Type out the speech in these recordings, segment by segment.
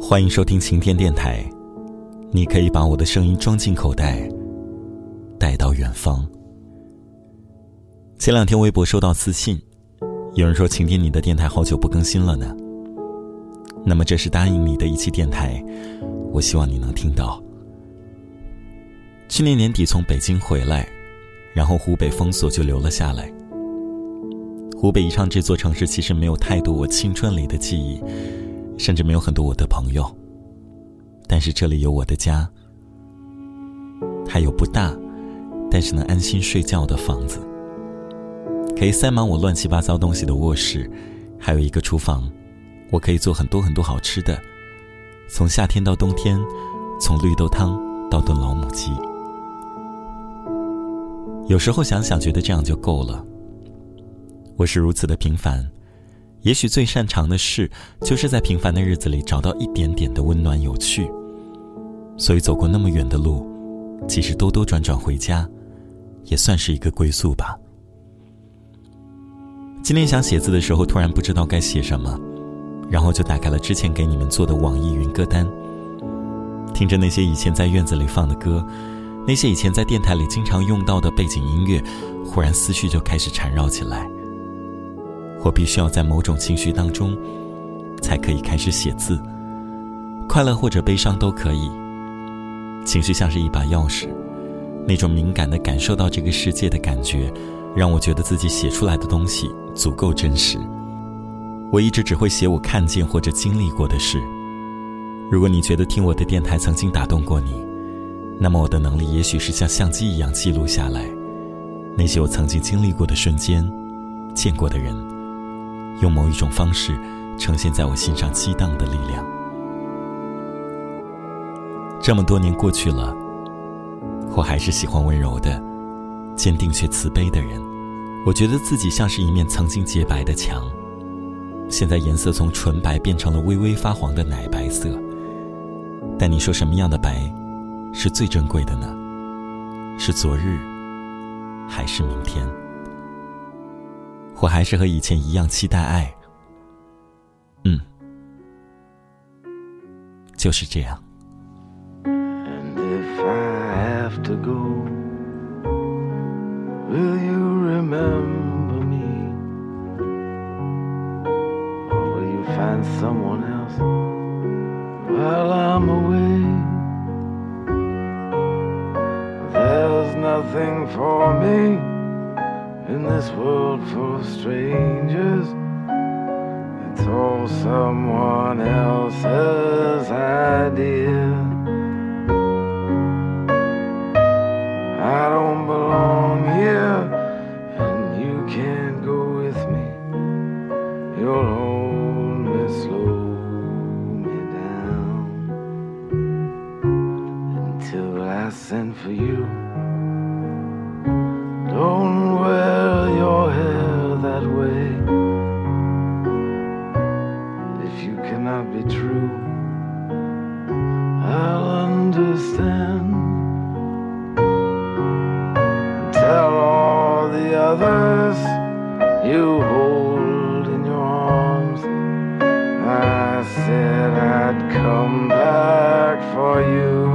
欢迎收听晴天电台，你可以把我的声音装进口袋，带到远方。前两天微博收到私信，有人说晴天你的电台好久不更新了呢。那么这是答应你的一期电台，我希望你能听到。去年年底从北京回来，然后湖北封锁就留了下来。湖北宜昌这座城市其实没有太多我青春里的记忆。甚至没有很多我的朋友，但是这里有我的家，还有不大，但是能安心睡觉的房子，可以塞满我乱七八糟东西的卧室，还有一个厨房，我可以做很多很多好吃的，从夏天到冬天，从绿豆汤到炖老母鸡。有时候想想，觉得这样就够了。我是如此的平凡。也许最擅长的事，就是在平凡的日子里找到一点点的温暖有趣。所以走过那么远的路，其实兜兜转转回家，也算是一个归宿吧。今天想写字的时候，突然不知道该写什么，然后就打开了之前给你们做的网易云歌单，听着那些以前在院子里放的歌，那些以前在电台里经常用到的背景音乐，忽然思绪就开始缠绕起来。我必须要在某种情绪当中，才可以开始写字。快乐或者悲伤都可以。情绪像是一把钥匙，那种敏感的感受到这个世界的感觉，让我觉得自己写出来的东西足够真实。我一直只会写我看见或者经历过的事。如果你觉得听我的电台曾经打动过你，那么我的能力也许是像相机一样记录下来那些我曾经经历过的瞬间，见过的人。用某一种方式呈现在我心上激荡的力量。这么多年过去了，我还是喜欢温柔的、坚定却慈悲的人。我觉得自己像是一面曾经洁白的墙，现在颜色从纯白变成了微微发黄的奶白色。但你说什么样的白是最珍贵的呢？是昨日，还是明天？我还是和以前一样期待爱，嗯，就是这样。In this world for strangers. It's all someone else's idea. I don't belong here, and you can't go with me. You'll only slow me down until I send for you. Understand. Tell all the others you hold in your arms. I said I'd come back for you.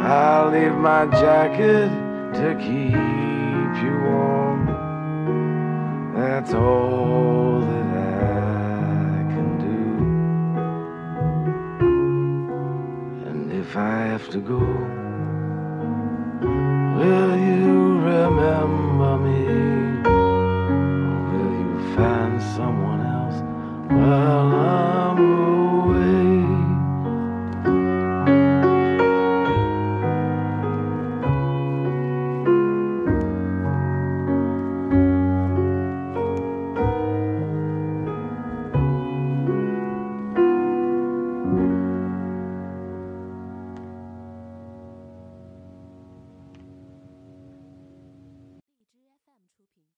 I'll leave my jacket to keep you warm. That's all have to go. Will you remember me? Or will you find someone else? Well, I